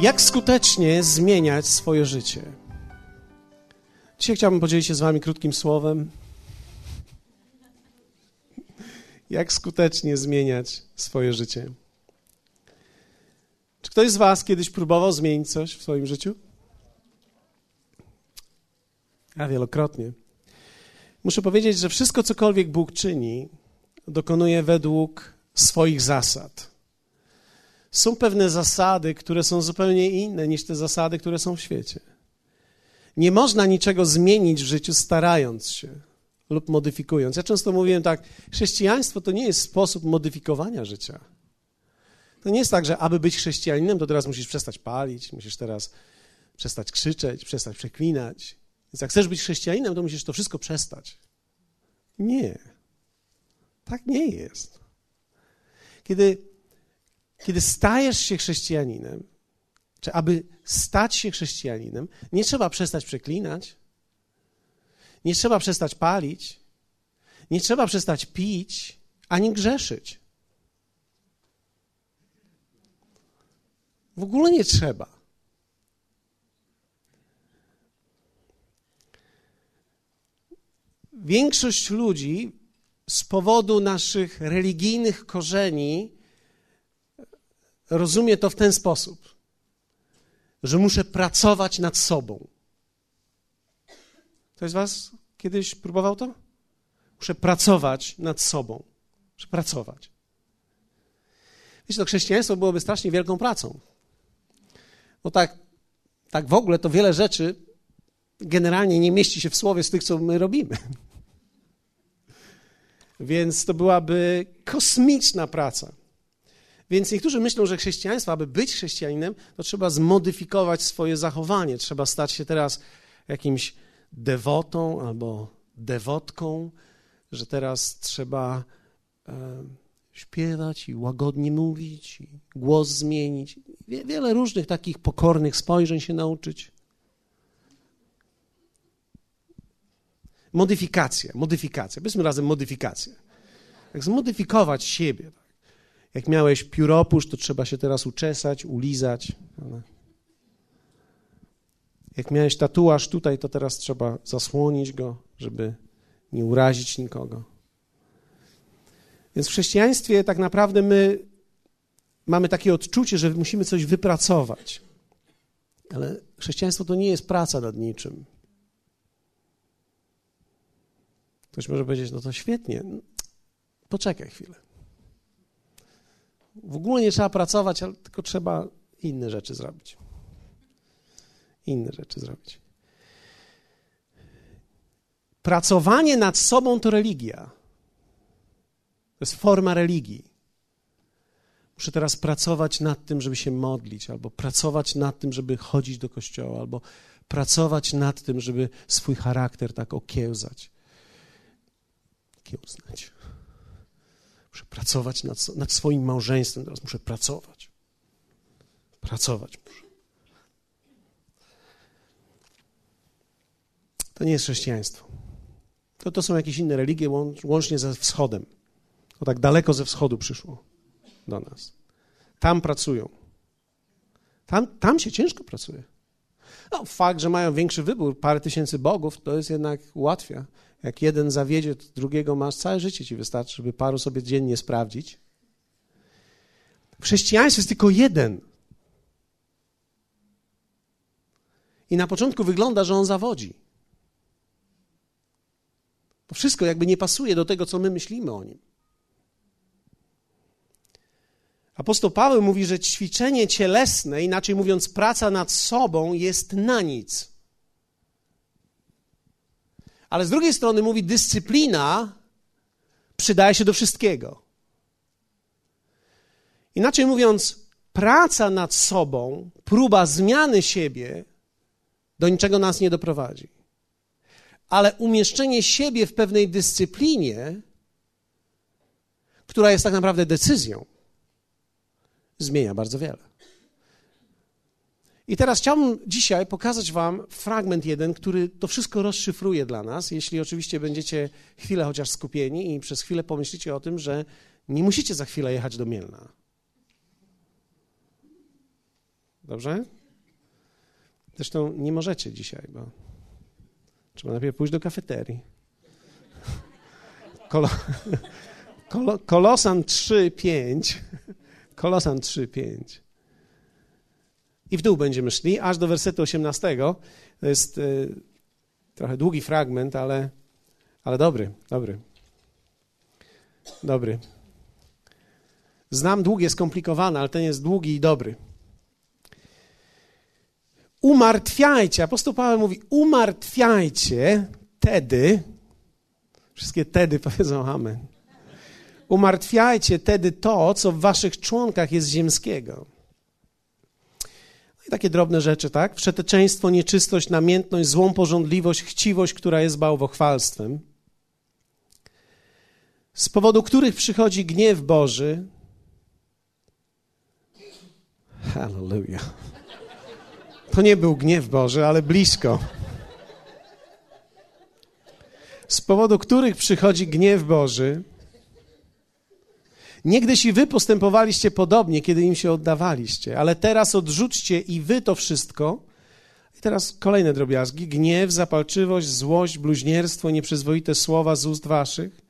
Jak skutecznie zmieniać swoje życie? Dzisiaj chciałbym podzielić się z Wami krótkim słowem. Jak skutecznie zmieniać swoje życie? Czy ktoś z Was kiedyś próbował zmienić coś w swoim życiu? Ja wielokrotnie. Muszę powiedzieć, że wszystko, cokolwiek Bóg czyni, dokonuje według swoich zasad. Są pewne zasady, które są zupełnie inne niż te zasady, które są w świecie. Nie można niczego zmienić w życiu, starając się lub modyfikując. Ja często mówiłem tak: chrześcijaństwo to nie jest sposób modyfikowania życia. To nie jest tak, że aby być chrześcijaninem, to teraz musisz przestać palić, musisz teraz przestać krzyczeć, przestać przeklinać. Więc jak chcesz być chrześcijaninem, to musisz to wszystko przestać. Nie. Tak nie jest. Kiedy, kiedy stajesz się chrześcijaninem, czy aby stać się chrześcijaninem, nie trzeba przestać przeklinać, nie trzeba przestać palić, nie trzeba przestać pić, ani grzeszyć. W ogóle nie trzeba. Większość ludzi z powodu naszych religijnych korzeni rozumie to w ten sposób, że muszę pracować nad sobą. Ktoś z Was kiedyś próbował to? Muszę pracować nad sobą. Muszę pracować. Wiecie, to chrześcijaństwo byłoby strasznie wielką pracą. Bo tak, tak w ogóle to wiele rzeczy generalnie nie mieści się w słowie z tych, co my robimy. Więc to byłaby kosmiczna praca. Więc niektórzy myślą, że chrześcijaństwo, aby być chrześcijaninem, to trzeba zmodyfikować swoje zachowanie. Trzeba stać się teraz jakimś dewotą albo dewotką, że teraz trzeba e, śpiewać i łagodnie mówić, i głos zmienić. Wie, wiele różnych takich pokornych spojrzeń się nauczyć. Modyfikacja, modyfikacja. Powiedzmy razem modyfikacja. Jak zmodyfikować siebie. Jak miałeś pióropusz, to trzeba się teraz uczesać, ulizać. Jak miałeś tatuaż tutaj, to teraz trzeba zasłonić go, żeby nie urazić nikogo. Więc w chrześcijaństwie tak naprawdę my mamy takie odczucie, że musimy coś wypracować. Ale chrześcijaństwo to nie jest praca nad niczym. Ktoś może powiedzieć, no to świetnie, poczekaj chwilę. W ogóle nie trzeba pracować, ale tylko trzeba inne rzeczy zrobić. Inne rzeczy zrobić. Pracowanie nad sobą to religia. To jest forma religii. Muszę teraz pracować nad tym, żeby się modlić, albo pracować nad tym, żeby chodzić do kościoła, albo pracować nad tym, żeby swój charakter tak okiełzać. Kiełznać. Muszę pracować nad, nad swoim małżeństwem, teraz muszę pracować. Pracować muszę. To nie jest chrześcijaństwo. To, to są jakieś inne religie, łącznie ze wschodem. To tak daleko ze wschodu przyszło do nas. Tam pracują. Tam, tam się ciężko pracuje. No, fakt, że mają większy wybór, parę tysięcy bogów, to jest jednak ułatwia. Jak jeden zawiedzie, to drugiego masz, całe życie ci wystarczy, żeby paru sobie dziennie sprawdzić. W chrześcijaństwie jest tylko jeden. I na początku wygląda, że on zawodzi. To wszystko jakby nie pasuje do tego, co my myślimy o nim. Apostoł Paweł mówi, że ćwiczenie cielesne, inaczej mówiąc, praca nad sobą, jest na nic. Ale z drugiej strony mówi, dyscyplina przydaje się do wszystkiego. Inaczej mówiąc, praca nad sobą, próba zmiany siebie do niczego nas nie doprowadzi. Ale umieszczenie siebie w pewnej dyscyplinie, która jest tak naprawdę decyzją, zmienia bardzo wiele. I teraz chciałbym dzisiaj pokazać Wam fragment jeden, który to wszystko rozszyfruje dla nas, jeśli oczywiście będziecie chwilę chociaż skupieni i przez chwilę pomyślicie o tym, że nie musicie za chwilę jechać do Mielna. Dobrze? Zresztą nie możecie dzisiaj, bo trzeba najpierw pójść do kafeterii. Kolo, kolo, kolosan 3,5. Kolosan 3,5. I w dół będziemy szli, aż do wersetu 18. To jest y, trochę długi fragment, ale, ale dobry, dobry. Dobry. Znam długie, skomplikowane, ale ten jest długi i dobry. Umartwiajcie, apostoł Paweł mówi, umartwiajcie tedy, wszystkie tedy powiedzą amen. Umartwiajcie tedy to, co w waszych członkach jest ziemskiego. I takie drobne rzeczy, tak? Przeteczeństwo, nieczystość, namiętność, złą porządliwość, chciwość, która jest bałwochwalstwem, z powodu których przychodzi gniew Boży. Hallelujah. To nie był gniew Boży, ale blisko. Z powodu których przychodzi gniew Boży. Niegdyś i wy postępowaliście podobnie, kiedy im się oddawaliście, ale teraz odrzućcie i wy to wszystko. I teraz kolejne drobiazgi: gniew, zapalczywość, złość, bluźnierstwo, nieprzyzwoite słowa z ust waszych.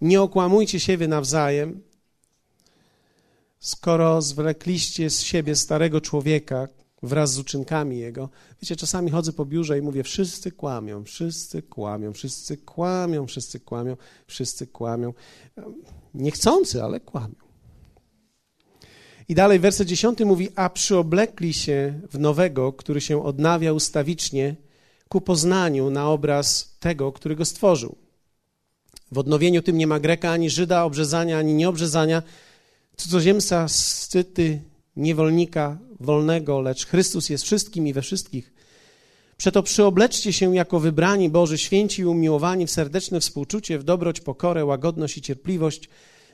Nie okłamujcie siebie nawzajem. Skoro zwlekliście z siebie starego człowieka, wraz z uczynkami Jego. Wiecie, czasami chodzę po biurze i mówię, wszyscy kłamią, wszyscy kłamią, wszyscy kłamią, wszyscy kłamią, wszyscy kłamią. Niechcący, ale kłamią. I dalej werset dziesiąty mówi, a przyoblekli się w nowego, który się odnawia ustawicznie ku poznaniu na obraz tego, który go stworzył. W odnowieniu tym nie ma Greka ani Żyda, obrzezania ani nieobrzezania, cudzoziemca, scyty, niewolnika, wolnego, lecz Chrystus jest wszystkim i we wszystkich. Przeto przyobleczcie się jako wybrani Boży, święci i umiłowani w serdeczne współczucie, w dobroć, pokorę, łagodność i cierpliwość,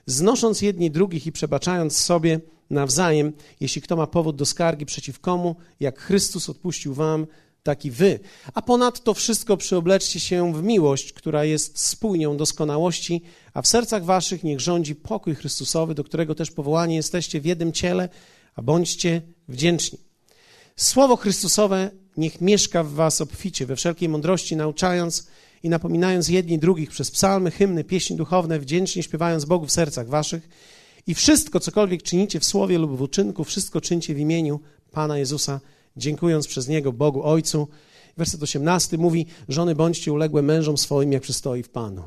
znosząc jedni drugich i przebaczając sobie nawzajem, jeśli kto ma powód do skargi przeciw komu, jak Chrystus odpuścił wam, tak i wy. A ponadto wszystko przyobleczcie się w miłość, która jest spójnią doskonałości, a w sercach waszych niech rządzi pokój Chrystusowy, do którego też powołani jesteście w jednym ciele, a bądźcie wdzięczni. Słowo Chrystusowe niech mieszka w was obficie, we wszelkiej mądrości, nauczając i napominając jedni drugich przez psalmy, hymny, pieśni duchowne, wdzięcznie śpiewając Bogu w sercach waszych. I wszystko, cokolwiek czynicie w słowie lub w uczynku, wszystko czyńcie w imieniu Pana Jezusa, dziękując przez Niego Bogu Ojcu. Werset 18 mówi, żony bądźcie uległe mężom swoim, jak przystoi w Panu.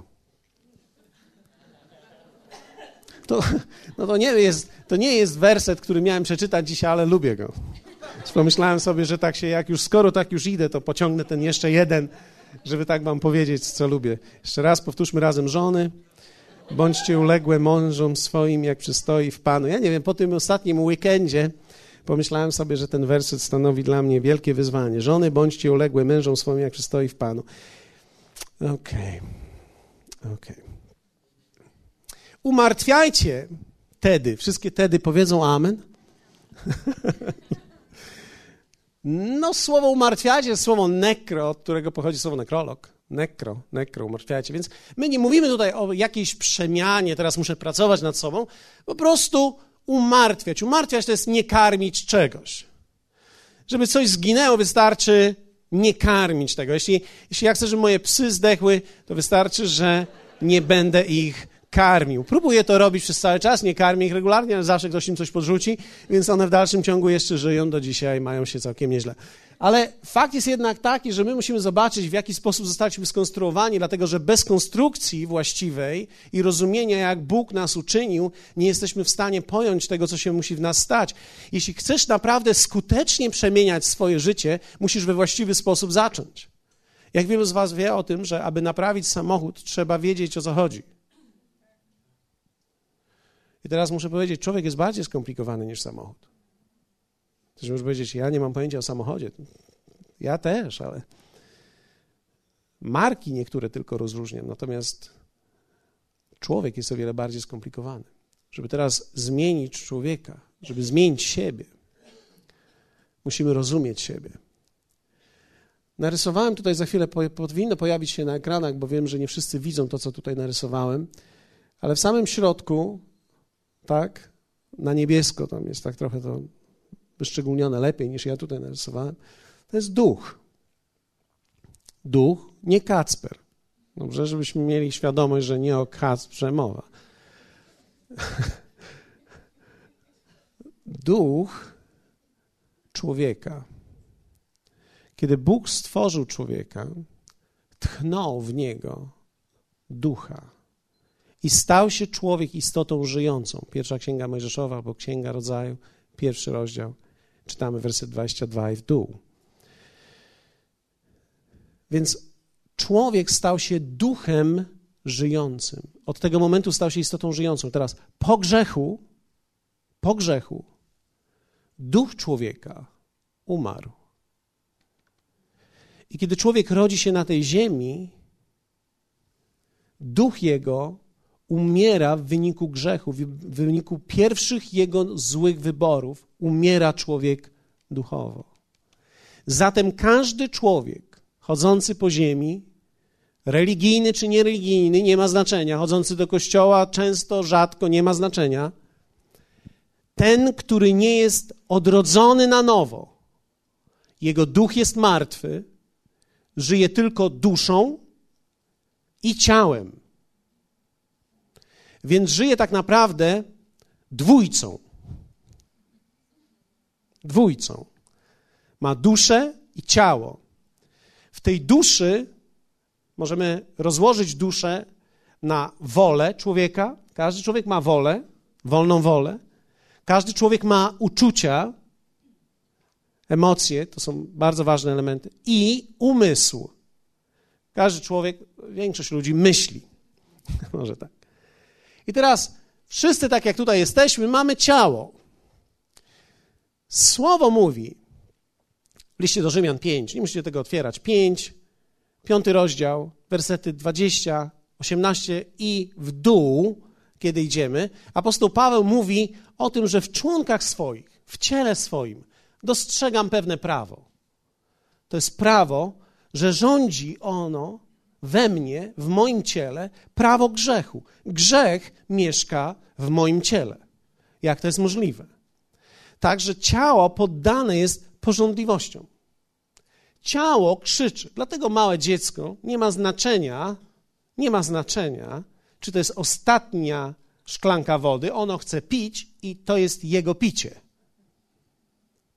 To, no to, nie jest, to nie jest werset, który miałem przeczytać dzisiaj, ale lubię go. Pomyślałem sobie, że tak się, jak już skoro tak już idę, to pociągnę ten jeszcze jeden, żeby tak wam powiedzieć, co lubię. Jeszcze raz powtórzmy razem żony. Bądźcie uległe mężom swoim, jak przystoi w Panu. Ja nie wiem, po tym ostatnim weekendzie pomyślałem sobie, że ten werset stanowi dla mnie wielkie wyzwanie. Żony, bądźcie uległe mężom swoim, jak przystoi w Panu. Okej, okay. okej. Okay. Umartwiajcie tedy. Wszystkie tedy powiedzą amen. No, słowo umartwiacie słowo nekro, od którego pochodzi słowo nekrolog. Nekro, nekro, umartwiacie. Więc my nie mówimy tutaj o jakiejś przemianie, teraz muszę pracować nad sobą. Po prostu umartwiać. Umartwiać to jest nie karmić czegoś. Żeby coś zginęło, wystarczy nie karmić tego. Jeśli, jeśli ja chcę, żeby moje psy zdechły, to wystarczy, że nie będę ich karmił. Próbuję to robić przez cały czas, nie karmię ich regularnie, ale zawsze ktoś im coś podrzuci, więc one w dalszym ciągu jeszcze żyją do dzisiaj, mają się całkiem nieźle. Ale fakt jest jednak taki, że my musimy zobaczyć, w jaki sposób zostaliśmy skonstruowani, dlatego że bez konstrukcji właściwej i rozumienia, jak Bóg nas uczynił, nie jesteśmy w stanie pojąć tego, co się musi w nas stać. Jeśli chcesz naprawdę skutecznie przemieniać swoje życie, musisz we właściwy sposób zacząć. Jak wielu z Was wie o tym, że aby naprawić samochód, trzeba wiedzieć, o co chodzi. I teraz muszę powiedzieć, człowiek jest bardziej skomplikowany niż samochód. Ktoś może powiedzieć, ja nie mam pojęcia o samochodzie. Ja też, ale marki niektóre tylko rozróżniam, natomiast człowiek jest o wiele bardziej skomplikowany. Żeby teraz zmienić człowieka, żeby zmienić siebie, musimy rozumieć siebie. Narysowałem tutaj za chwilę, powinno pojawić się na ekranach, bo wiem, że nie wszyscy widzą to, co tutaj narysowałem, ale w samym środku tak? Na niebiesko tam jest tak trochę to wyszczególnione lepiej niż ja tutaj narysowałem. To jest duch. Duch, nie Kacper. Dobrze, żebyśmy mieli świadomość, że nie o Kacprze mowa. Duch człowieka. Kiedy Bóg stworzył człowieka, tchnął w niego ducha. I stał się człowiek istotą żyjącą. Pierwsza księga Mojżeszowa albo księga rodzaju, pierwszy rozdział. Czytamy werset 22 i w dół. Więc człowiek stał się duchem żyjącym. Od tego momentu stał się istotą żyjącą. Teraz po grzechu, po grzechu, duch człowieka umarł. I kiedy człowiek rodzi się na tej ziemi, duch jego umiera w wyniku grzechu, w wyniku pierwszych jego złych wyborów, umiera człowiek duchowo. Zatem każdy człowiek chodzący po ziemi, religijny czy niereligijny, nie ma znaczenia, chodzący do kościoła często, rzadko, nie ma znaczenia. Ten, który nie jest odrodzony na nowo, jego duch jest martwy, żyje tylko duszą i ciałem. Więc żyje tak naprawdę dwójcą. Dwójcą. Ma duszę i ciało. W tej duszy możemy rozłożyć duszę na wolę człowieka. Każdy człowiek ma wolę, wolną wolę. Każdy człowiek ma uczucia, emocje, to są bardzo ważne elementy, i umysł. Każdy człowiek, większość ludzi myśli. Może tak. I teraz wszyscy, tak jak tutaj jesteśmy, mamy ciało. Słowo mówi w liście do Rzymian 5, nie musicie tego otwierać, 5, piąty rozdział, wersety 20, 18 i w dół, kiedy idziemy, apostoł Paweł mówi o tym, że w członkach swoich, w ciele swoim dostrzegam pewne prawo. To jest prawo, że rządzi ono we mnie, w moim ciele, prawo grzechu. Grzech mieszka w moim ciele. Jak to jest możliwe? Także ciało poddane jest porządliwością. Ciało krzyczy. Dlatego małe dziecko nie ma znaczenia, nie ma znaczenia, czy to jest ostatnia szklanka wody, ono chce pić i to jest jego picie.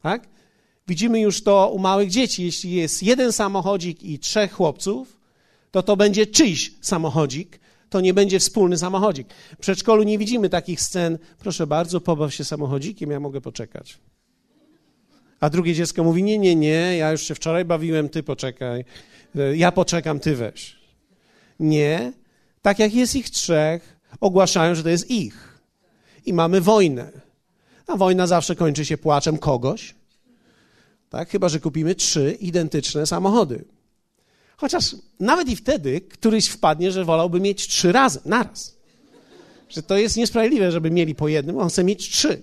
Tak? Widzimy już to u małych dzieci. Jeśli jest jeden samochodzik i trzech chłopców, to to będzie czyjś samochodzik, to nie będzie wspólny samochodzik. W przedszkolu nie widzimy takich scen. Proszę bardzo, pobaw się samochodzikiem, ja mogę poczekać. A drugie dziecko mówi: Nie, nie, nie, ja już się wczoraj bawiłem, ty poczekaj. Ja poczekam, ty weź. Nie. Tak jak jest ich trzech, ogłaszają, że to jest ich. I mamy wojnę. A wojna zawsze kończy się płaczem kogoś. Tak? Chyba, że kupimy trzy identyczne samochody. Chociaż nawet i wtedy któryś wpadnie, że wolałby mieć trzy razy, naraz. Że to jest niesprawiedliwe, żeby mieli po jednym, on chce mieć trzy.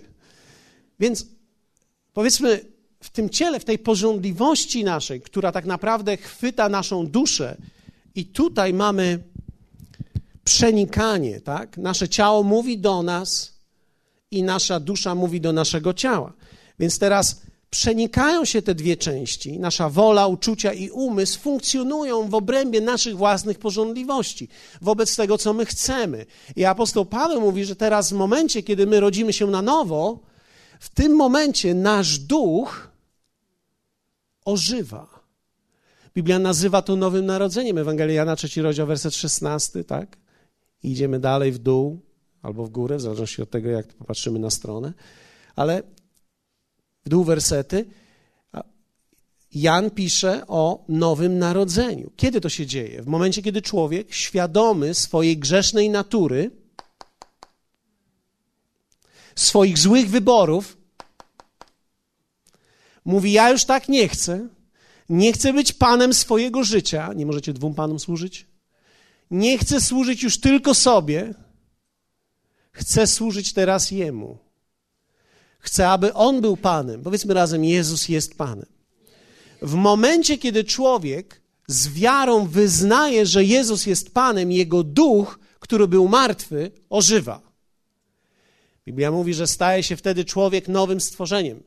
Więc powiedzmy, w tym ciele, w tej porządliwości naszej, która tak naprawdę chwyta naszą duszę, i tutaj mamy przenikanie, tak? Nasze ciało mówi do nas i nasza dusza mówi do naszego ciała. Więc teraz przenikają się te dwie części, nasza wola, uczucia i umysł funkcjonują w obrębie naszych własnych porządliwości, wobec tego, co my chcemy. I apostoł Paweł mówi, że teraz w momencie, kiedy my rodzimy się na nowo, w tym momencie nasz duch ożywa. Biblia nazywa to nowym narodzeniem. Ewangelia Jana, trzeci rozdział, werset 16, tak? Idziemy dalej w dół albo w górę, w zależności od tego, jak popatrzymy na stronę. Ale w dół wersety, Jan pisze o nowym narodzeniu. Kiedy to się dzieje? W momencie, kiedy człowiek, świadomy swojej grzesznej natury, swoich złych wyborów, mówi: Ja już tak nie chcę, nie chcę być panem swojego życia. Nie możecie dwóm panom służyć? Nie chcę służyć już tylko sobie, chcę służyć teraz Jemu. Chcę, aby On był Panem. Powiedzmy razem, Jezus jest Panem. W momencie, kiedy człowiek z wiarą wyznaje, że Jezus jest Panem, jego duch, który był martwy, ożywa. Biblia mówi, że staje się wtedy człowiek nowym stworzeniem.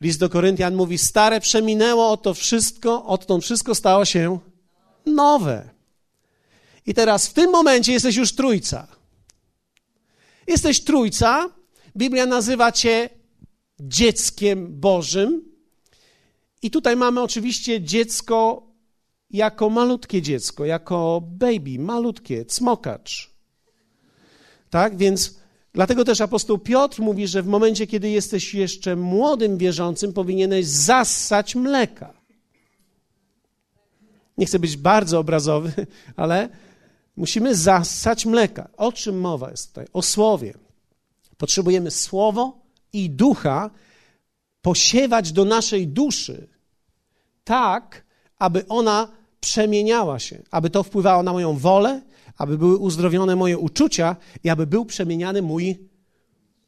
List do Koryntian mówi: Stare przeminęło, oto wszystko, odtąd wszystko stało się nowe. I teraz w tym momencie jesteś już trójca. Jesteś trójca, Biblia nazywa cię dzieckiem Bożym. I tutaj mamy oczywiście dziecko jako malutkie dziecko, jako baby, malutkie, cmokacz. Tak, więc dlatego też apostoł Piotr mówi, że w momencie, kiedy jesteś jeszcze młodym wierzącym, powinieneś zassać mleka. Nie chcę być bardzo obrazowy, ale musimy zassać mleka. O czym mowa jest tutaj? O słowie. Potrzebujemy słowo i ducha posiewać do naszej duszy tak, aby ona przemieniała się, aby to wpływało na moją wolę, aby były uzdrowione moje uczucia i aby był przemieniany mój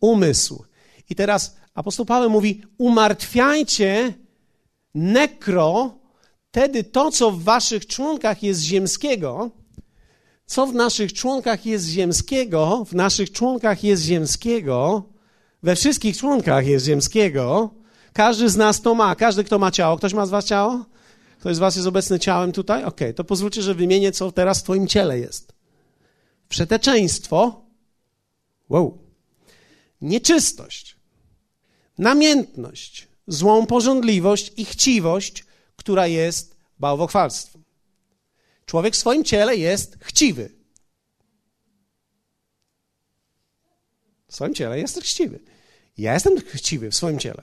umysł. I teraz apostoł Paweł mówi: umartwiajcie nekro, wtedy to, co w waszych członkach jest ziemskiego, co w naszych członkach jest ziemskiego, w naszych członkach jest ziemskiego, we wszystkich członkach jest ziemskiego. Każdy z nas to ma. Każdy, kto ma ciało. Ktoś ma z was ciało? Ktoś z was jest obecny ciałem tutaj? Ok, to pozwólcie, że wymienię, co teraz w twoim ciele jest. Przeteczeństwo, wow, nieczystość, namiętność, złą porządliwość i chciwość, która jest bałwochwalstwem. Człowiek w swoim ciele jest chciwy. W swoim ciele jest chciwy. Ja jestem chciwy w swoim ciele.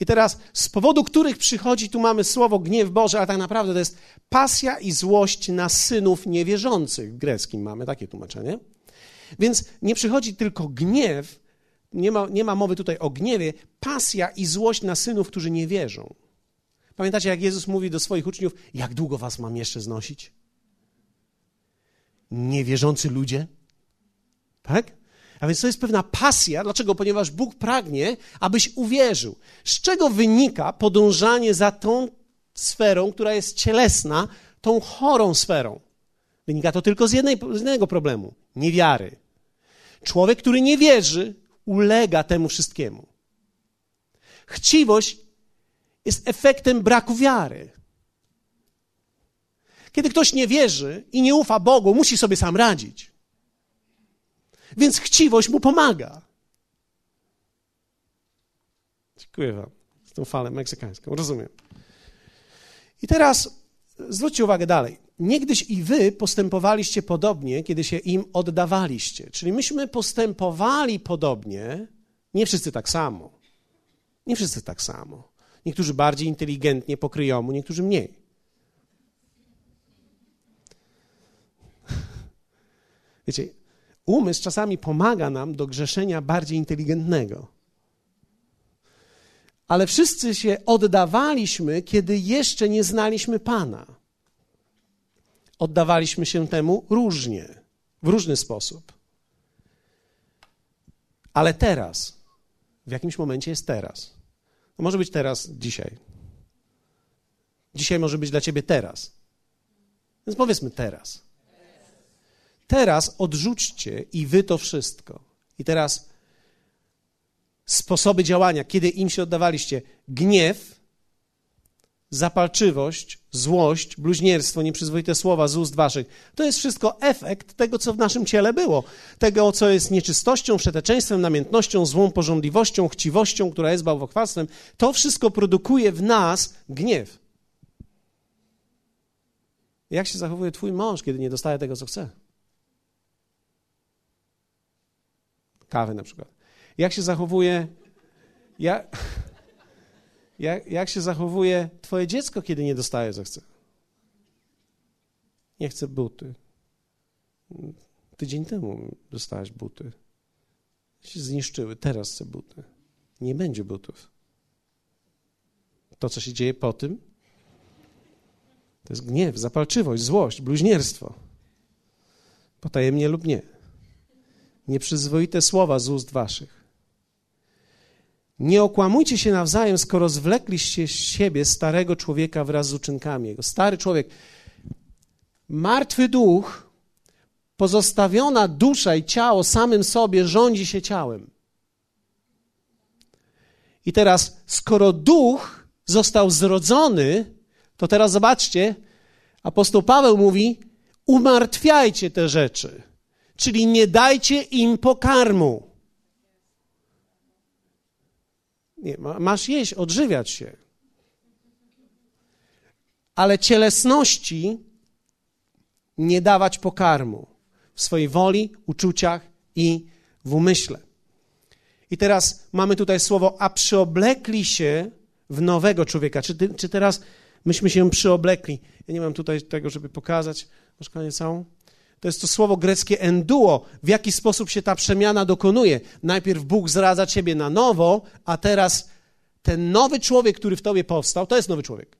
I teraz, z powodu których przychodzi, tu mamy słowo gniew Boże, a tak naprawdę to jest pasja i złość na synów niewierzących. W greckim mamy takie tłumaczenie. Więc nie przychodzi tylko gniew, nie ma, nie ma mowy tutaj o gniewie, pasja i złość na synów, którzy nie wierzą. Pamiętacie, jak Jezus mówi do swoich uczniów, jak długo was mam jeszcze znosić? Niewierzący ludzie? Tak? A więc to jest pewna pasja. Dlaczego? Ponieważ Bóg pragnie, abyś uwierzył. Z czego wynika podążanie za tą sferą, która jest cielesna, tą chorą sferą? Wynika to tylko z, jednej, z jednego problemu niewiary. Człowiek, który nie wierzy, ulega temu wszystkiemu. Chciwość jest efektem braku wiary. Kiedy ktoś nie wierzy i nie ufa Bogu, musi sobie sam radzić. Więc chciwość mu pomaga. Dziękuję Wam za tą falę meksykańską. Rozumiem. I teraz zwróćcie uwagę dalej. Niegdyś i wy postępowaliście podobnie, kiedy się im oddawaliście. Czyli myśmy postępowali podobnie, nie wszyscy tak samo. Nie wszyscy tak samo. Niektórzy bardziej inteligentnie po kryjomu, niektórzy mniej. Wiecie, umysł czasami pomaga nam do grzeszenia bardziej inteligentnego. Ale wszyscy się oddawaliśmy, kiedy jeszcze nie znaliśmy Pana. Oddawaliśmy się temu różnie, w różny sposób. Ale teraz, w jakimś momencie jest teraz. To może być teraz, dzisiaj. Dzisiaj może być dla ciebie teraz. Więc powiedzmy teraz. Teraz odrzućcie i wy to wszystko. I teraz sposoby działania, kiedy im się oddawaliście. Gniew, zapalczywość, złość, bluźnierstwo, nieprzyzwoite słowa z ust waszych. To jest wszystko efekt tego, co w naszym ciele było. Tego, co jest nieczystością, przeteczeństwem, namiętnością, złą porządliwością, chciwością, która jest bałwochwalstwem. To wszystko produkuje w nas gniew. Jak się zachowuje twój mąż, kiedy nie dostaje tego, co chce? Kawy na przykład. Jak się zachowuje... Jak, jak, jak się zachowuje twoje dziecko, kiedy nie dostaje, co chce? Nie chce buty. Tydzień temu dostałeś buty. Się zniszczyły, teraz chce buty. Nie będzie butów. To, co się dzieje po tym, to jest gniew, zapalczywość, złość, bluźnierstwo. Potajemnie lub nie nieprzyzwoite słowa z ust waszych. Nie okłamujcie się nawzajem, skoro zwlekliście z siebie starego człowieka wraz z uczynkami jego. Stary człowiek, martwy duch, pozostawiona dusza i ciało samym sobie rządzi się ciałem. I teraz, skoro duch został zrodzony, to teraz zobaczcie, apostoł Paweł mówi: umartwiajcie te rzeczy, czyli nie dajcie im pokarmu. Nie, masz jeść, odżywiać się. Ale cielesności nie dawać pokarmu w swojej woli, uczuciach i w umyśle. I teraz mamy tutaj słowo, a przyoblekli się w nowego człowieka. Czy, ty, czy teraz myśmy się przyoblekli? Ja nie mam tutaj tego, żeby pokazać. Masz koniec całą? To jest to słowo greckie enduo. W jaki sposób się ta przemiana dokonuje? Najpierw Bóg zradza ciebie na nowo, a teraz ten nowy człowiek, który w tobie powstał, to jest nowy człowiek.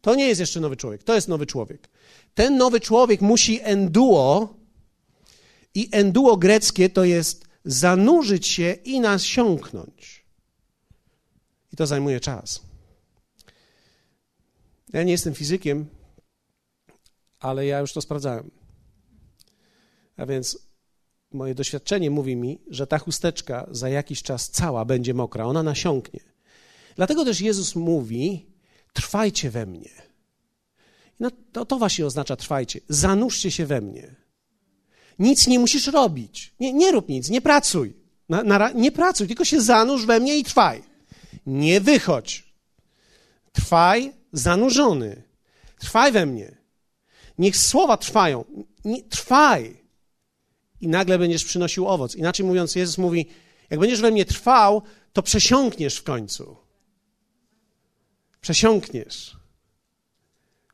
To nie jest jeszcze nowy człowiek, to jest nowy człowiek. Ten nowy człowiek musi enduo, i enduo greckie to jest zanurzyć się i nasiąknąć. I to zajmuje czas. Ja nie jestem fizykiem, ale ja już to sprawdzałem. A więc moje doświadczenie mówi mi, że ta chusteczka za jakiś czas cała będzie mokra, ona nasiąknie. Dlatego też Jezus mówi: trwajcie we mnie. No, to, to właśnie oznacza trwajcie. Zanurzcie się we mnie. Nic nie musisz robić. Nie, nie rób nic, nie pracuj. Na, na, nie pracuj, tylko się zanurz we mnie i trwaj. Nie wychodź. Trwaj zanurzony. Trwaj we mnie. Niech słowa trwają. Nie, trwaj. I nagle będziesz przynosił owoc. Inaczej mówiąc, Jezus mówi: Jak będziesz we mnie trwał, to przesiąkniesz w końcu. Przesiąkniesz.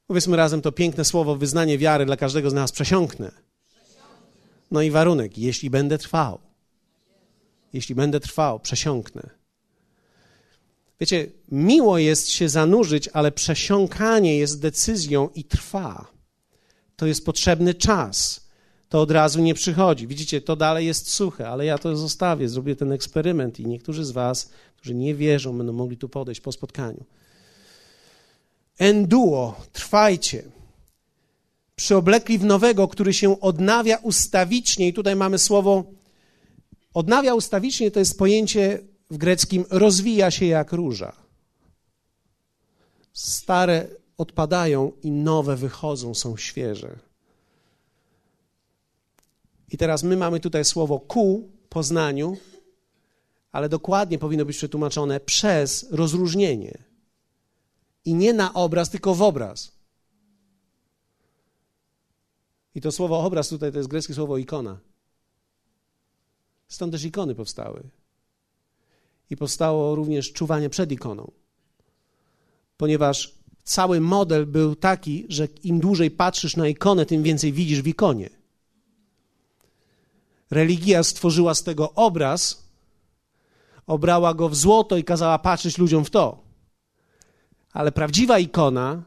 Powiedzmy razem to piękne słowo, wyznanie wiary dla każdego z nas. Przesiąknę. No i warunek, jeśli będę trwał. Jeśli będę trwał, przesiąknę. Wiecie, miło jest się zanurzyć, ale przesiąkanie jest decyzją i trwa. To jest potrzebny czas. To od razu nie przychodzi. Widzicie, to dalej jest suche, ale ja to zostawię, zrobię ten eksperyment i niektórzy z Was, którzy nie wierzą, będą mogli tu podejść po spotkaniu. Enduo, trwajcie przyoblekli w nowego, który się odnawia ustawicznie. I tutaj mamy słowo odnawia ustawicznie, to jest pojęcie w greckim rozwija się jak róża. Stare odpadają i nowe wychodzą, są świeże. I teraz my mamy tutaj słowo ku poznaniu, ale dokładnie powinno być przetłumaczone przez rozróżnienie. I nie na obraz, tylko w obraz. I to słowo obraz tutaj to jest greckie słowo ikona. Stąd też ikony powstały. I powstało również czuwanie przed ikoną. Ponieważ cały model był taki, że im dłużej patrzysz na ikonę, tym więcej widzisz w ikonie. Religia stworzyła z tego obraz, obrała go w złoto i kazała patrzeć ludziom w to. Ale prawdziwa ikona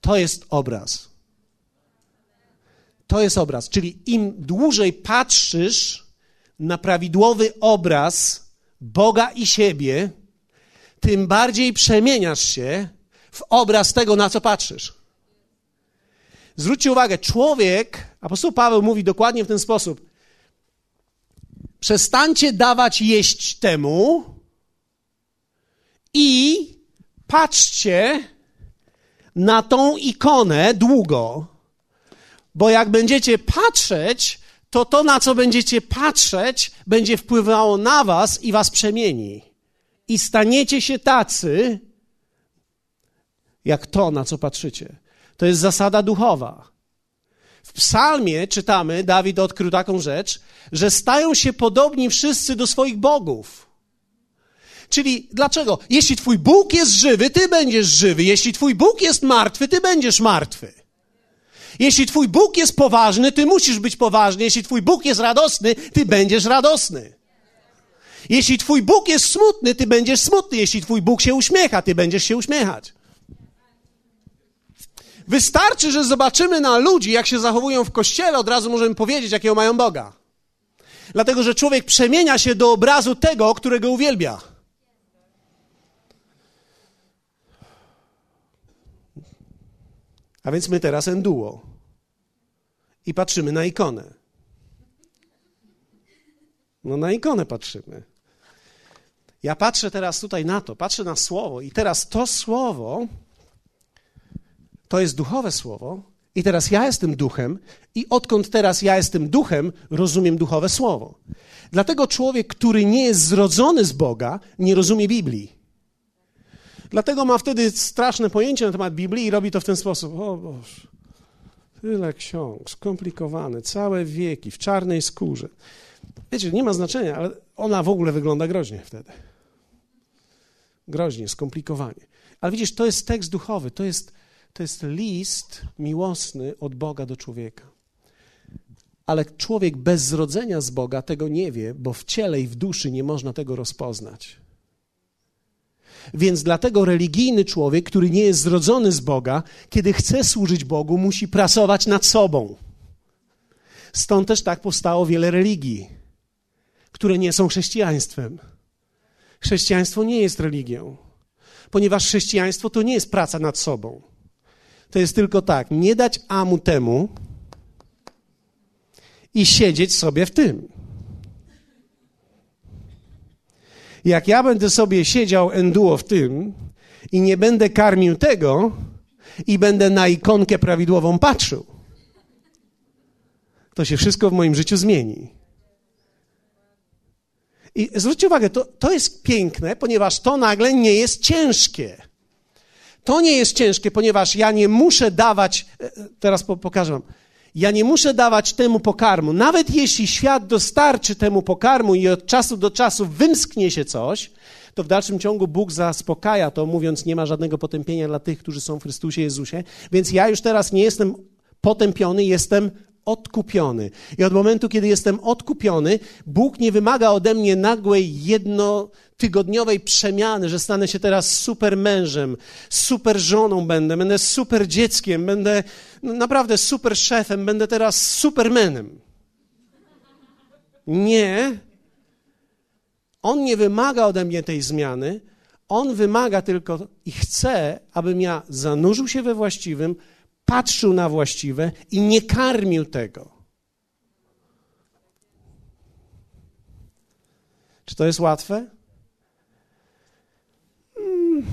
to jest obraz. To jest obraz. Czyli im dłużej patrzysz na prawidłowy obraz Boga i siebie, tym bardziej przemieniasz się w obraz tego, na co patrzysz. Zwróćcie uwagę, człowiek, apostoł Paweł mówi dokładnie w ten sposób: przestańcie dawać jeść temu i patrzcie na tą ikonę długo. Bo jak będziecie patrzeć, to to, na co będziecie patrzeć, będzie wpływało na was i was przemieni. I staniecie się tacy, jak to, na co patrzycie. To jest zasada duchowa. W psalmie czytamy, Dawid odkrył taką rzecz, że stają się podobni wszyscy do swoich bogów. Czyli dlaczego? Jeśli twój Bóg jest żywy, ty będziesz żywy. Jeśli twój Bóg jest martwy, ty będziesz martwy. Jeśli Twój Bóg jest poważny, Ty musisz być poważny. Jeśli Twój Bóg jest radosny, Ty będziesz radosny. Jeśli Twój Bóg jest smutny, Ty będziesz smutny. Jeśli Twój Bóg się uśmiecha, Ty będziesz się uśmiechać. Wystarczy, że zobaczymy na ludzi, jak się zachowują w kościele, od razu możemy powiedzieć, jakiego mają Boga. Dlatego, że człowiek przemienia się do obrazu tego, którego uwielbia. A więc my teraz enduo. I patrzymy na ikonę. No na ikonę patrzymy. Ja patrzę teraz tutaj na to, patrzę na słowo i teraz to słowo to jest duchowe słowo i teraz ja jestem duchem i odkąd teraz ja jestem duchem, rozumiem duchowe słowo. Dlatego człowiek, który nie jest zrodzony z Boga, nie rozumie Biblii. Dlatego ma wtedy straszne pojęcie na temat Biblii i robi to w ten sposób. O Boże, tyle ksiąg, skomplikowane, całe wieki, w czarnej skórze. Wiecie, nie ma znaczenia, ale ona w ogóle wygląda groźnie wtedy. Groźnie, skomplikowanie. Ale widzisz, to jest tekst duchowy, to jest, to jest list miłosny od Boga do człowieka. Ale człowiek bez zrodzenia z Boga tego nie wie, bo w ciele i w duszy nie można tego rozpoznać. Więc dlatego religijny człowiek, który nie jest zrodzony z Boga, kiedy chce służyć Bogu, musi pracować nad sobą. Stąd też tak powstało wiele religii, które nie są chrześcijaństwem. Chrześcijaństwo nie jest religią, ponieważ chrześcijaństwo to nie jest praca nad sobą. To jest tylko tak, nie dać amu temu i siedzieć sobie w tym. Jak ja będę sobie siedział enduo w tym i nie będę karmił tego i będę na ikonkę prawidłową patrzył, to się wszystko w moim życiu zmieni. I zwróćcie uwagę, to, to jest piękne, ponieważ to nagle nie jest ciężkie. To nie jest ciężkie, ponieważ ja nie muszę dawać, e, e, teraz pokażę wam, ja nie muszę dawać temu pokarmu. Nawet jeśli świat dostarczy temu pokarmu i od czasu do czasu wymsknie się coś, to w dalszym ciągu Bóg zaspokaja to, mówiąc, nie ma żadnego potępienia dla tych, którzy są w Chrystusie Jezusie. Więc ja już teraz nie jestem potępiony, jestem odkupiony. I od momentu, kiedy jestem odkupiony, Bóg nie wymaga ode mnie nagłej, jednotygodniowej przemiany, że stanę się teraz super mężem, super żoną będę, będę super dzieckiem, będę naprawdę super szefem, będę teraz supermenem. Nie. On nie wymaga ode mnie tej zmiany. On wymaga tylko i chce, abym ja zanurzył się we właściwym, patrzył na właściwe i nie karmił tego. Czy to jest łatwe? Hmm.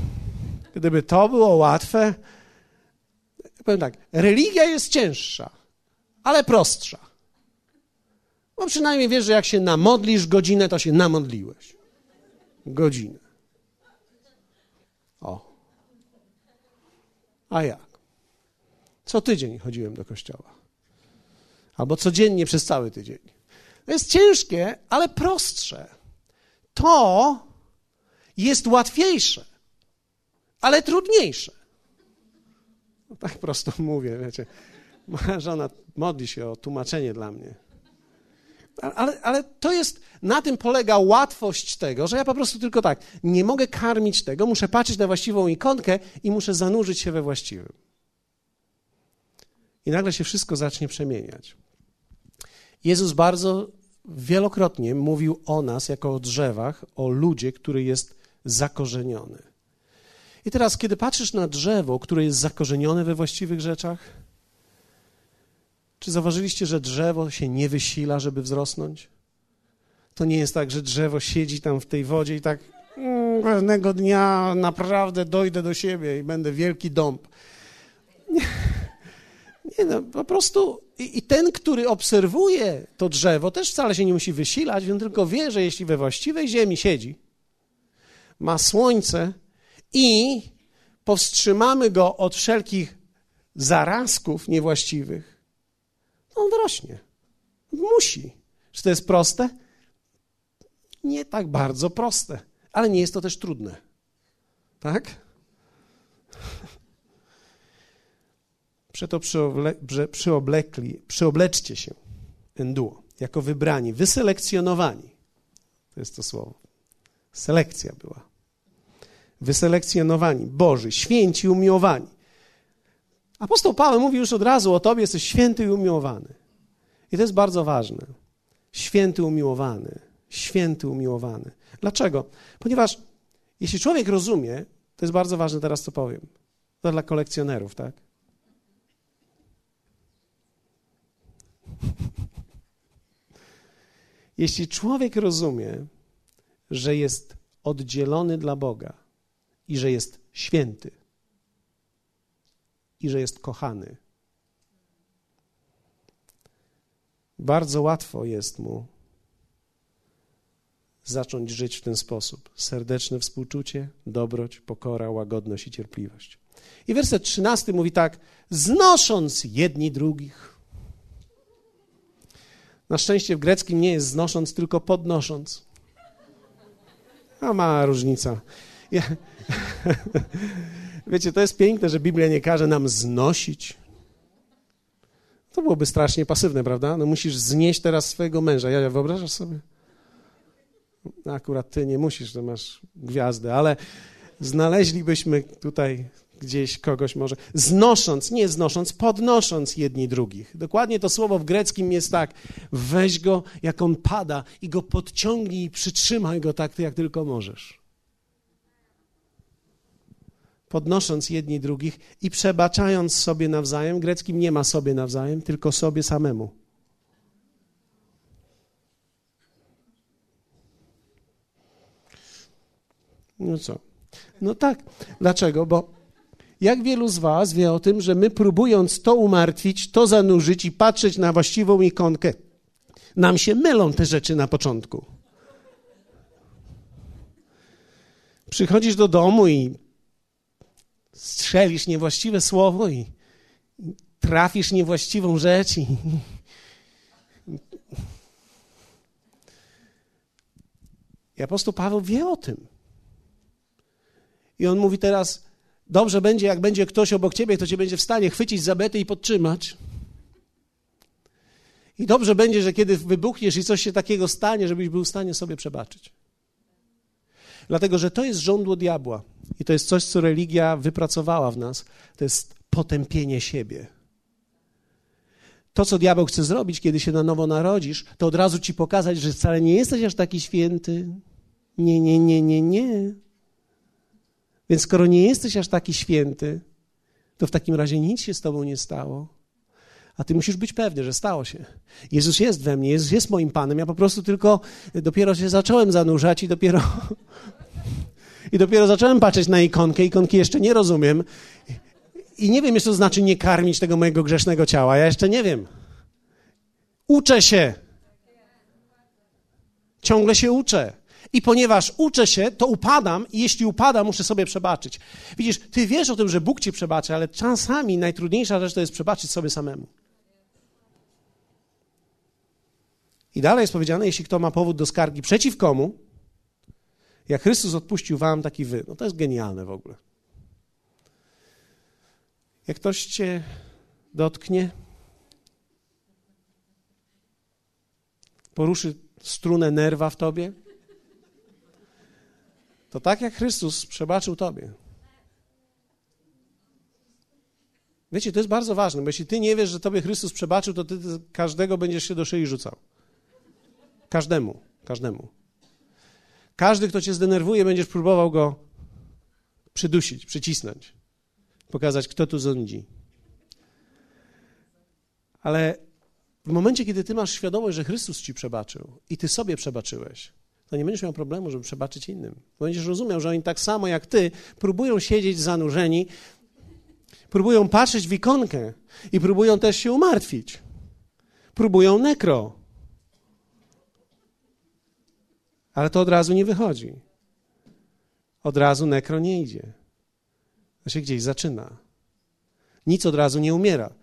Gdyby to było łatwe, powiem tak, religia jest cięższa, ale prostsza. Bo przynajmniej wiesz, że jak się namodlisz godzinę, to się namodliłeś. Godzinę. O. A jak? Co tydzień chodziłem do kościoła. Albo codziennie przez cały tydzień. To jest ciężkie, ale prostsze. To jest łatwiejsze, ale trudniejsze. No tak prosto mówię, wiecie. Moja żona modli się o tłumaczenie dla mnie. Ale, ale to jest, na tym polega łatwość tego, że ja po prostu tylko tak, nie mogę karmić tego, muszę patrzeć na właściwą ikonkę i muszę zanurzyć się we właściwym. I nagle się wszystko zacznie przemieniać. Jezus bardzo wielokrotnie mówił o nas jako o drzewach, o ludzie, który jest zakorzeniony. I teraz, kiedy patrzysz na drzewo, które jest zakorzenione we właściwych rzeczach, czy zauważyliście, że drzewo się nie wysila, żeby wzrosnąć? To nie jest tak, że drzewo siedzi tam w tej wodzie i tak mm, pewnego dnia naprawdę dojdę do siebie i będę wielki dąb. Nie. Nie no, po prostu i, i, ten, który obserwuje to drzewo, też wcale się nie musi wysilać, on tylko wie, że jeśli we właściwej ziemi siedzi, ma słońce i powstrzymamy go od wszelkich zarazków niewłaściwych, on wyrośnie. Musi. Czy to jest proste? Nie tak bardzo proste, ale nie jest to też trudne. Tak? Przeto przyoble, przyoblekli, przyobleczcie się, enduo, jako wybrani, wyselekcjonowani. To jest to słowo. Selekcja była. Wyselekcjonowani, Boży, święci, umiłowani. Apostoł Paweł mówi już od razu o tobie, jesteś święty i umiłowany. I to jest bardzo ważne. Święty, umiłowany. Święty, umiłowany. Dlaczego? Ponieważ jeśli człowiek rozumie, to jest bardzo ważne teraz, co powiem. To dla kolekcjonerów, tak? Jeśli człowiek rozumie, że jest oddzielony dla Boga i że jest święty i że jest kochany. Bardzo łatwo jest mu zacząć żyć w ten sposób. Serdeczne współczucie, dobroć, pokora, łagodność i cierpliwość. I werset 13 mówi tak: znosząc jedni drugich. Na szczęście w greckim nie jest znosząc, tylko podnosząc. A mała różnica. Ja... Wiecie, to jest piękne, że Biblia nie każe nam znosić. To byłoby strasznie pasywne, prawda? No musisz znieść teraz swojego męża. Ja, ja wyobrażasz sobie? No, akurat ty nie musisz, to masz gwiazdę, ale znaleźlibyśmy tutaj gdzieś kogoś może, znosząc, nie znosząc, podnosząc jedni drugich. Dokładnie to słowo w greckim jest tak, weź go jak on pada i go podciągnij i przytrzymaj go tak, jak tylko możesz. Podnosząc jedni drugich i przebaczając sobie nawzajem, greckim nie ma sobie nawzajem, tylko sobie samemu. No co? No tak. Dlaczego? Bo jak wielu z Was wie o tym, że my próbując to umartwić, to zanurzyć i patrzeć na właściwą ikonkę, nam się mylą te rzeczy na początku. Przychodzisz do domu i strzelisz niewłaściwe słowo i trafisz niewłaściwą rzecz i I apostoł Paweł wie o tym. I on mówi teraz, dobrze będzie, jak będzie ktoś obok ciebie, kto cię będzie w stanie chwycić za bety i podtrzymać. I dobrze będzie, że kiedy wybuchniesz i coś się takiego stanie, żebyś był w stanie sobie przebaczyć. Dlatego, że to jest żądło diabła. I to jest coś, co religia wypracowała w nas. To jest potępienie siebie. To, co diabeł chce zrobić, kiedy się na nowo narodzisz, to od razu ci pokazać, że wcale nie jesteś aż taki święty. Nie, nie, nie, nie, nie. Więc skoro nie jesteś aż taki święty, to w takim razie nic się z tobą nie stało. A ty musisz być pewny, że stało się. Jezus jest we mnie, Jezus jest moim Panem. Ja po prostu tylko dopiero się zacząłem zanurzać i dopiero. I dopiero zacząłem patrzeć na ikonkę. Ikonki jeszcze nie rozumiem. I nie wiem jeszcze, co znaczy nie karmić tego mojego grzesznego ciała. Ja jeszcze nie wiem. Uczę się. Ciągle się uczę. I ponieważ uczę się, to upadam i jeśli upadam, muszę sobie przebaczyć. Widzisz, ty wiesz o tym, że Bóg ci przebaczy, ale czasami najtrudniejsza rzecz to jest przebaczyć sobie samemu. I dalej jest powiedziane, jeśli kto ma powód do skargi przeciw komu, jak Chrystus odpuścił wam, taki wy. No to jest genialne w ogóle. Jak ktoś cię dotknie, poruszy strunę nerwa w tobie, to tak jak Chrystus przebaczył Tobie. Wiecie, to jest bardzo ważne, bo jeśli Ty nie wiesz, że Tobie Chrystus przebaczył, to Ty każdego będziesz się do szyi rzucał. Każdemu, każdemu. Każdy, kto Cię zdenerwuje, będziesz próbował go przydusić, przycisnąć, pokazać, kto tu rządzi. Ale w momencie, kiedy Ty masz świadomość, że Chrystus Ci przebaczył i Ty sobie przebaczyłeś, to nie będziesz miał problemu, żeby przebaczyć innym. Będziesz rozumiał, że oni tak samo jak ty próbują siedzieć zanurzeni, próbują patrzeć w ikonkę i próbują też się umartwić. Próbują nekro. Ale to od razu nie wychodzi. Od razu nekro nie idzie. To się gdzieś zaczyna. Nic od razu nie umiera.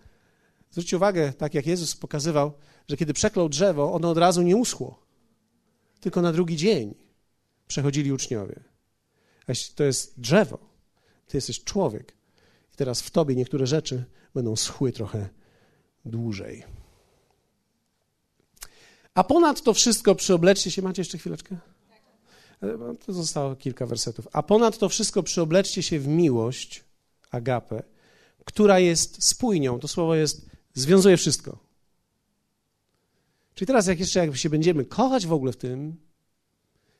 Zwróćcie uwagę, tak jak Jezus pokazywał, że kiedy przeklął drzewo, ono od razu nie uschło tylko na drugi dzień przechodzili uczniowie. Jeśli to jest drzewo, ty jesteś człowiek i teraz w tobie niektóre rzeczy będą schły trochę dłużej. A ponad to wszystko przyobleczcie się, macie jeszcze chwileczkę? To zostało kilka wersetów. A ponad to wszystko przyobleczcie się w miłość, agapę, która jest spójnią. To słowo jest, związuje wszystko. Czyli teraz, jak jeszcze jak się będziemy kochać w ogóle w tym,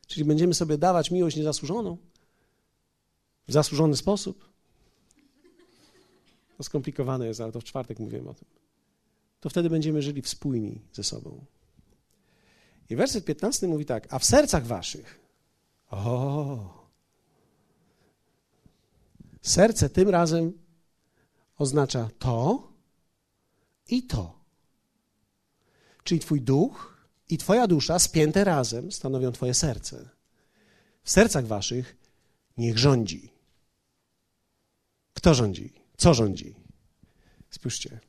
czyli będziemy sobie dawać miłość niezasłużoną, w zasłużony sposób, to skomplikowane jest, ale to w czwartek mówiłem o tym, to wtedy będziemy żyli wspólni ze sobą. I werset 15 mówi tak, a w sercach waszych O. Serce tym razem oznacza to i to. Czyli Twój duch i Twoja dusza spięte razem stanowią Twoje serce. W sercach Waszych niech rządzi. Kto rządzi? Co rządzi? Spójrzcie.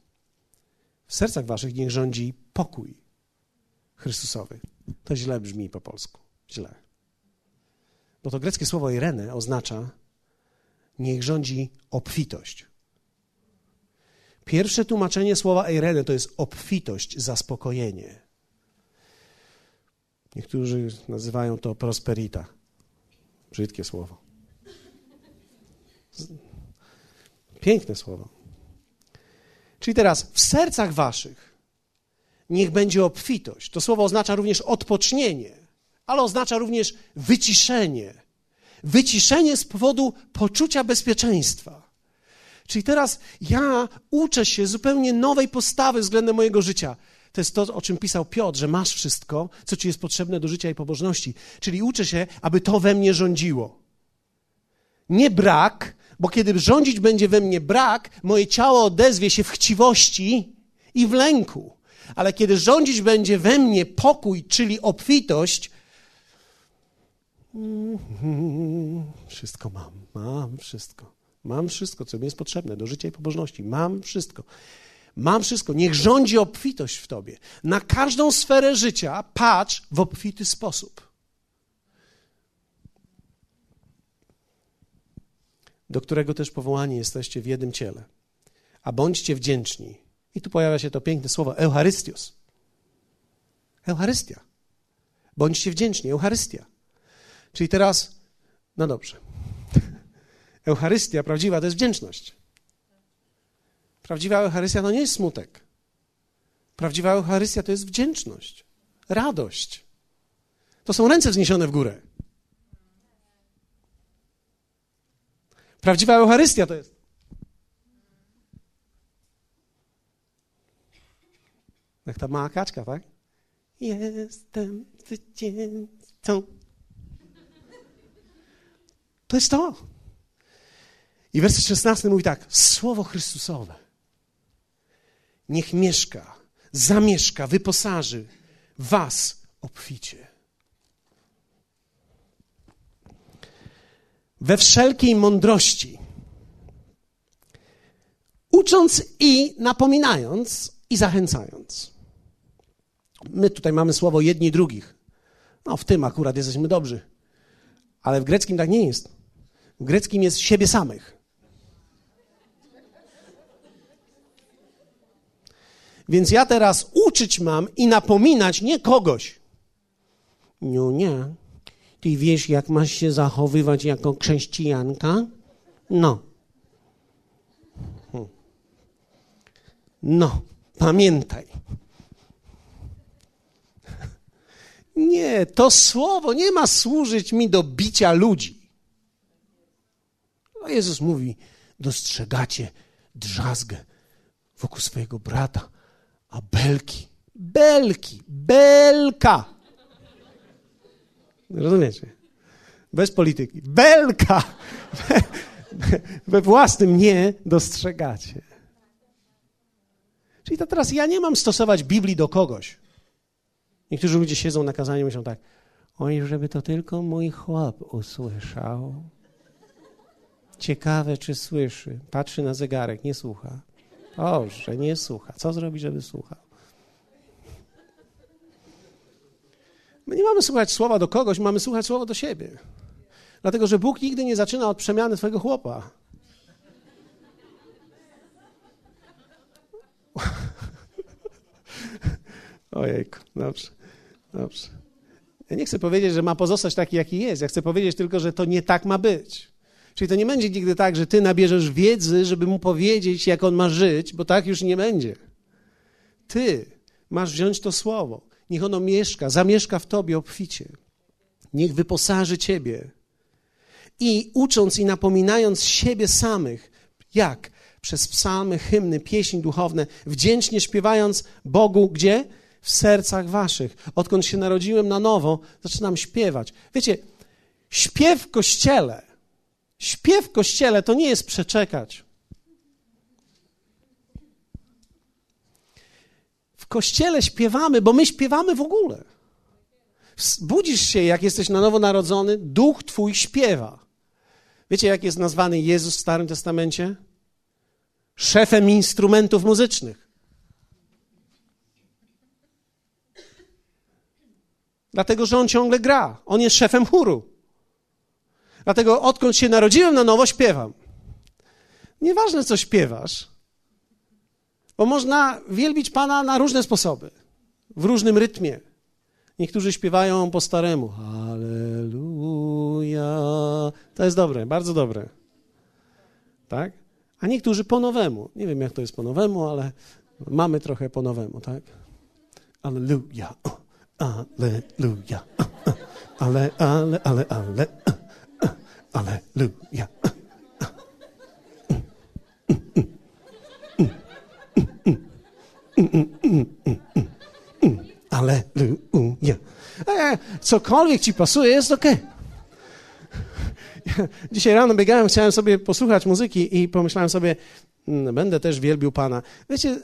W sercach Waszych niech rządzi pokój Chrystusowy. To źle brzmi po polsku. Źle. Bo to greckie słowo Irene oznacza niech rządzi obfitość. Pierwsze tłumaczenie słowa Eirene to jest obfitość, zaspokojenie. Niektórzy nazywają to prosperita. Brzydkie słowo. Piękne słowo. Czyli teraz w sercach waszych niech będzie obfitość. To słowo oznacza również odpocznienie, ale oznacza również wyciszenie. Wyciszenie z powodu poczucia bezpieczeństwa. Czyli teraz ja uczę się zupełnie nowej postawy względem mojego życia. To jest to, o czym pisał Piotr, że masz wszystko, co ci jest potrzebne do życia i pobożności. Czyli uczę się, aby to we mnie rządziło. Nie brak, bo kiedy rządzić będzie we mnie brak, moje ciało odezwie się w chciwości i w lęku. Ale kiedy rządzić będzie we mnie pokój, czyli obfitość, wszystko mam, mam wszystko. Mam wszystko, co mi jest potrzebne do życia i pobożności. Mam wszystko. Mam wszystko. Niech rządzi obfitość w tobie. Na każdą sferę życia patrz w obfity sposób. Do którego też powołani jesteście w jednym ciele. A bądźcie wdzięczni. I tu pojawia się to piękne słowo Eucharystios. Eucharystia. Bądźcie wdzięczni. Eucharystia. Czyli teraz, no dobrze. Eucharystia prawdziwa to jest wdzięczność. Prawdziwa Eucharystia to nie jest smutek. Prawdziwa Eucharystia to jest wdzięczność, radość. To są ręce wzniesione w górę. Prawdziwa Eucharystia to jest. Jak ta mała kaczka, tak? Jestem zwycięzcą. To jest to. I werset 16 mówi tak: Słowo Chrystusowe niech mieszka, zamieszka, wyposaży was obficie. We wszelkiej mądrości, ucząc i napominając i zachęcając. My tutaj mamy słowo jedni drugich. No, w tym akurat jesteśmy dobrzy. Ale w greckim tak nie jest. W greckim jest siebie samych. Więc ja teraz uczyć mam i napominać nie kogoś. No nie. Ty wiesz, jak masz się zachowywać jako chrześcijanka? No. Hm. No, pamiętaj. Nie, to słowo nie ma służyć mi do bicia ludzi. No Jezus mówi: dostrzegacie drzazgę wokół swojego brata, a belki, belki, belka. Rozumiecie? Bez polityki. Belka! We własnym nie dostrzegacie. Czyli to teraz ja nie mam stosować Biblii do kogoś. Niektórzy ludzie siedzą na kazaniu i myślą tak, oj, żeby to tylko mój chłop usłyszał. Ciekawe, czy słyszy. Patrzy na zegarek, nie słucha. Boże, nie słucha. Co zrobić, żeby słuchał? My nie mamy słuchać słowa do kogoś, mamy słuchać słowa do siebie. Dlatego, że Bóg nigdy nie zaczyna od przemiany twojego chłopa. Ojejku, dobrze, dobrze. Ja nie chcę powiedzieć, że ma pozostać taki, jaki jest. Ja chcę powiedzieć tylko, że to nie tak ma być. Czyli to nie będzie nigdy tak, że ty nabierzesz wiedzy, żeby mu powiedzieć, jak on ma żyć, bo tak już nie będzie. Ty masz wziąć to słowo. Niech ono mieszka, zamieszka w tobie obficie. Niech wyposaży ciebie. I ucząc i napominając siebie samych, jak? Przez psalmy, hymny, pieśni duchowne, wdzięcznie śpiewając Bogu, gdzie? W sercach waszych. Odkąd się narodziłem na nowo, zaczynam śpiewać. Wiecie, Śpiew w kościele. Śpiew w kościele to nie jest przeczekać. W kościele śpiewamy, bo my śpiewamy w ogóle. Budzisz się, jak jesteś na nowo narodzony, duch twój śpiewa. Wiecie, jak jest nazwany Jezus w Starym Testamencie? Szefem instrumentów muzycznych. Dlatego, że on ciągle gra. On jest szefem chóru. Dlatego, odkąd się narodziłem na nowo, śpiewam. Nieważne, co śpiewasz, bo można wielbić Pana na różne sposoby, w różnym rytmie. Niektórzy śpiewają po staremu. Halleluja. To jest dobre, bardzo dobre. Tak? A niektórzy po nowemu. Nie wiem, jak to jest po nowemu, ale mamy trochę po nowemu, tak? Alleluja. Alleluja. Ale, ale, ale, ale. Alleluja. Alleluja. E, cokolwiek ci pasuje, jest ok. Dzisiaj rano biegałem, chciałem sobie posłuchać muzyki i pomyślałem sobie, mm, będę też wielbił Pana. Wiecie,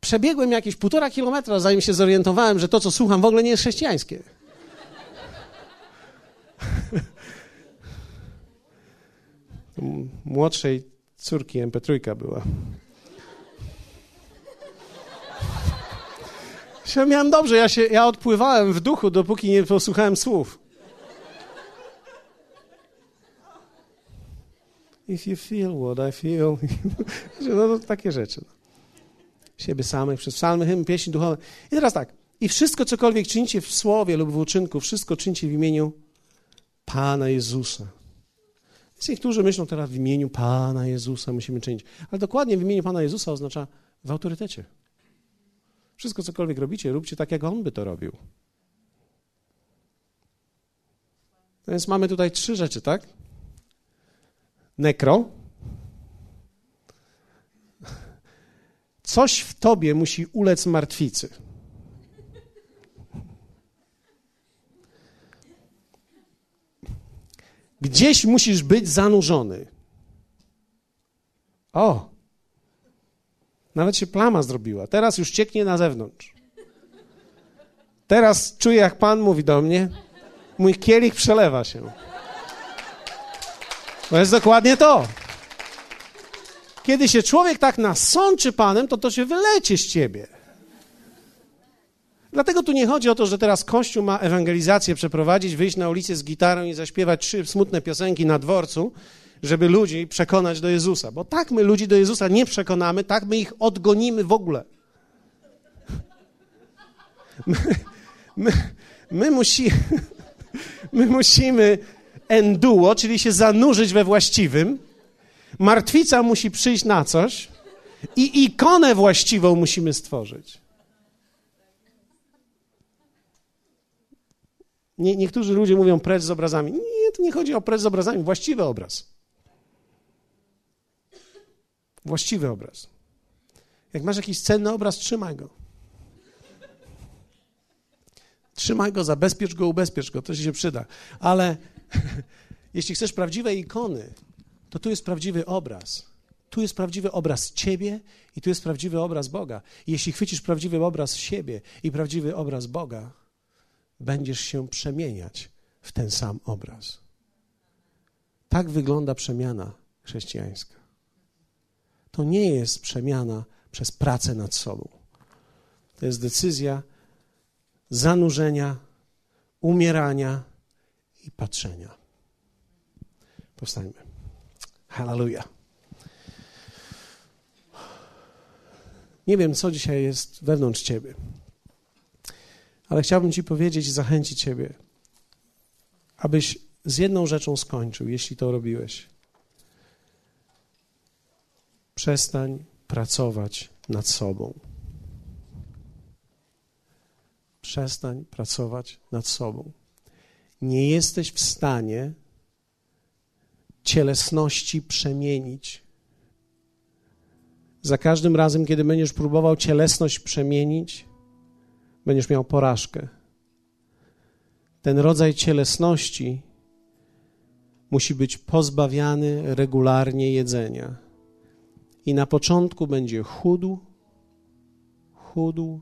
przebiegłem jakieś półtora kilometra, zanim się zorientowałem, że to, co słucham, w ogóle nie jest chrześcijańskie. Młodszej córki MP3 była. Ja miałem dobrze, ja, się, ja odpływałem w duchu, dopóki nie posłuchałem słów. If you feel what I feel. no, no, takie rzeczy. Siebie samych, przez psalmy, hymn, pieśni duchowe. I teraz tak. I wszystko, cokolwiek czynicie w słowie lub w uczynku, wszystko czynicie w imieniu Pana Jezusa. Więc niektórzy myślą teraz w imieniu Pana Jezusa musimy czynić. Ale dokładnie w imieniu Pana Jezusa oznacza w autorytecie. Wszystko, cokolwiek robicie, róbcie tak, jak On by to robił. Więc mamy tutaj trzy rzeczy, tak? Nekro. Coś w tobie musi ulec martwicy. Gdzieś musisz być zanurzony. O! Nawet się plama zrobiła. Teraz już cieknie na zewnątrz. Teraz czuję, jak Pan mówi do mnie. Mój kielich przelewa się. To jest dokładnie to. Kiedy się człowiek tak nasączy Panem, to to się wylecie z ciebie. Dlatego tu nie chodzi o to, że teraz Kościół ma ewangelizację przeprowadzić, wyjść na ulicę z gitarą i zaśpiewać trzy smutne piosenki na dworcu, żeby ludzi przekonać do Jezusa. Bo tak my ludzi do Jezusa nie przekonamy, tak my ich odgonimy w ogóle. My, my, my, musi, my musimy enduo, czyli się zanurzyć we właściwym. Martwica musi przyjść na coś i ikonę właściwą musimy stworzyć. Nie, niektórzy ludzie mówią precz z obrazami. Nie, to nie chodzi o precz z obrazami, właściwy obraz. Właściwy obraz. Jak masz jakiś cenny obraz, trzymaj go. Trzymaj go, zabezpiecz go, ubezpiecz go, to ci się przyda. Ale jeśli chcesz prawdziwej ikony, to tu jest prawdziwy obraz. Tu jest prawdziwy obraz ciebie i tu jest prawdziwy obraz Boga. Jeśli chwycisz prawdziwy obraz siebie i prawdziwy obraz Boga, będziesz się przemieniać w ten sam obraz. Tak wygląda przemiana chrześcijańska. To nie jest przemiana przez pracę nad sobą. To jest decyzja zanurzenia, umierania i patrzenia. Powstańmy. Hallelujah. Nie wiem, co dzisiaj jest wewnątrz ciebie, ale chciałbym ci powiedzieć i zachęcić ciebie, abyś z jedną rzeczą skończył, jeśli to robiłeś. Przestań pracować nad sobą. Przestań pracować nad sobą. Nie jesteś w stanie cielesności przemienić. Za każdym razem, kiedy będziesz próbował cielesność przemienić, będziesz miał porażkę. Ten rodzaj cielesności musi być pozbawiany regularnie jedzenia. I na początku będzie chudł, chudł,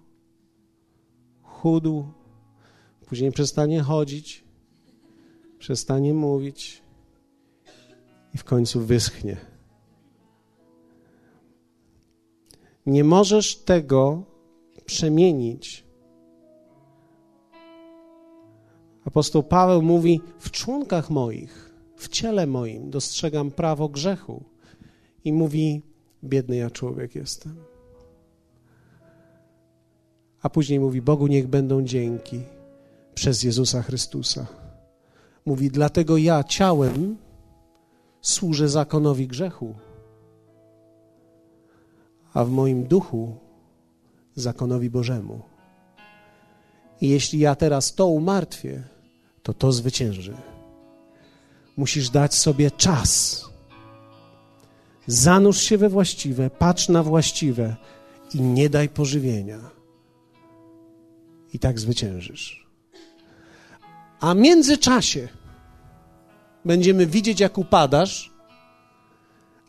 chudł, później przestanie chodzić, przestanie mówić i w końcu wyschnie. Nie możesz tego przemienić. Apostoł Paweł mówi: W członkach moich, w ciele moim dostrzegam prawo grzechu. I mówi: Biedny ja człowiek jestem. A później mówi: Bogu niech będą dzięki przez Jezusa Chrystusa. Mówi: Dlatego ja ciałem służę zakonowi grzechu, a w moim duchu zakonowi Bożemu. I jeśli ja teraz to umartwię, to to zwycięży. Musisz dać sobie czas. Zanurz się we właściwe, patrz na właściwe i nie daj pożywienia. I tak zwyciężysz. A w międzyczasie będziemy widzieć, jak upadasz,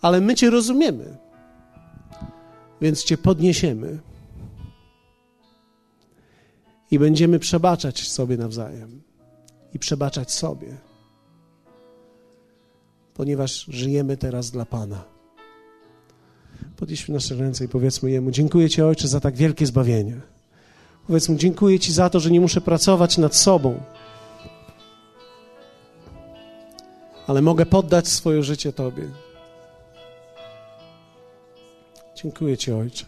ale my Cię rozumiemy, więc Cię podniesiemy i będziemy przebaczać sobie nawzajem i przebaczać sobie, ponieważ żyjemy teraz dla Pana. Podnieśmy nasze ręce i powiedzmy Jemu: Dziękuję Ci, Ojcze, za tak wielkie zbawienie. Powiedzmy: Dziękuję Ci za to, że nie muszę pracować nad sobą, ale mogę poddać swoje życie Tobie. Dziękuję Ci, Ojcze.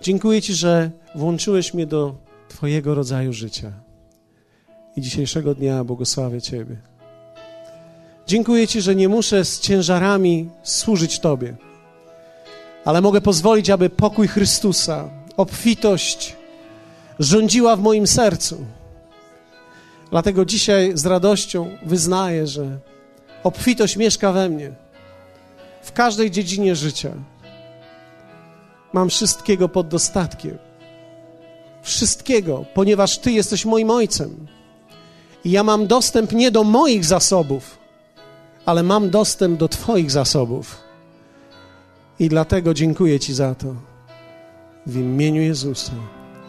Dziękuję Ci, że włączyłeś mnie do Twojego rodzaju życia. I dzisiejszego dnia błogosławię Ciebie. Dziękuję Ci, że nie muszę z ciężarami służyć Tobie, ale mogę pozwolić, aby pokój Chrystusa, obfitość rządziła w moim sercu. Dlatego dzisiaj z radością wyznaję, że obfitość mieszka we mnie w każdej dziedzinie życia. Mam wszystkiego pod dostatkiem. Wszystkiego, ponieważ Ty jesteś moim Ojcem. I ja mam dostęp nie do moich zasobów, ale mam dostęp do Twoich zasobów. I dlatego dziękuję Ci za to. W imieniu Jezusa.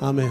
Amen.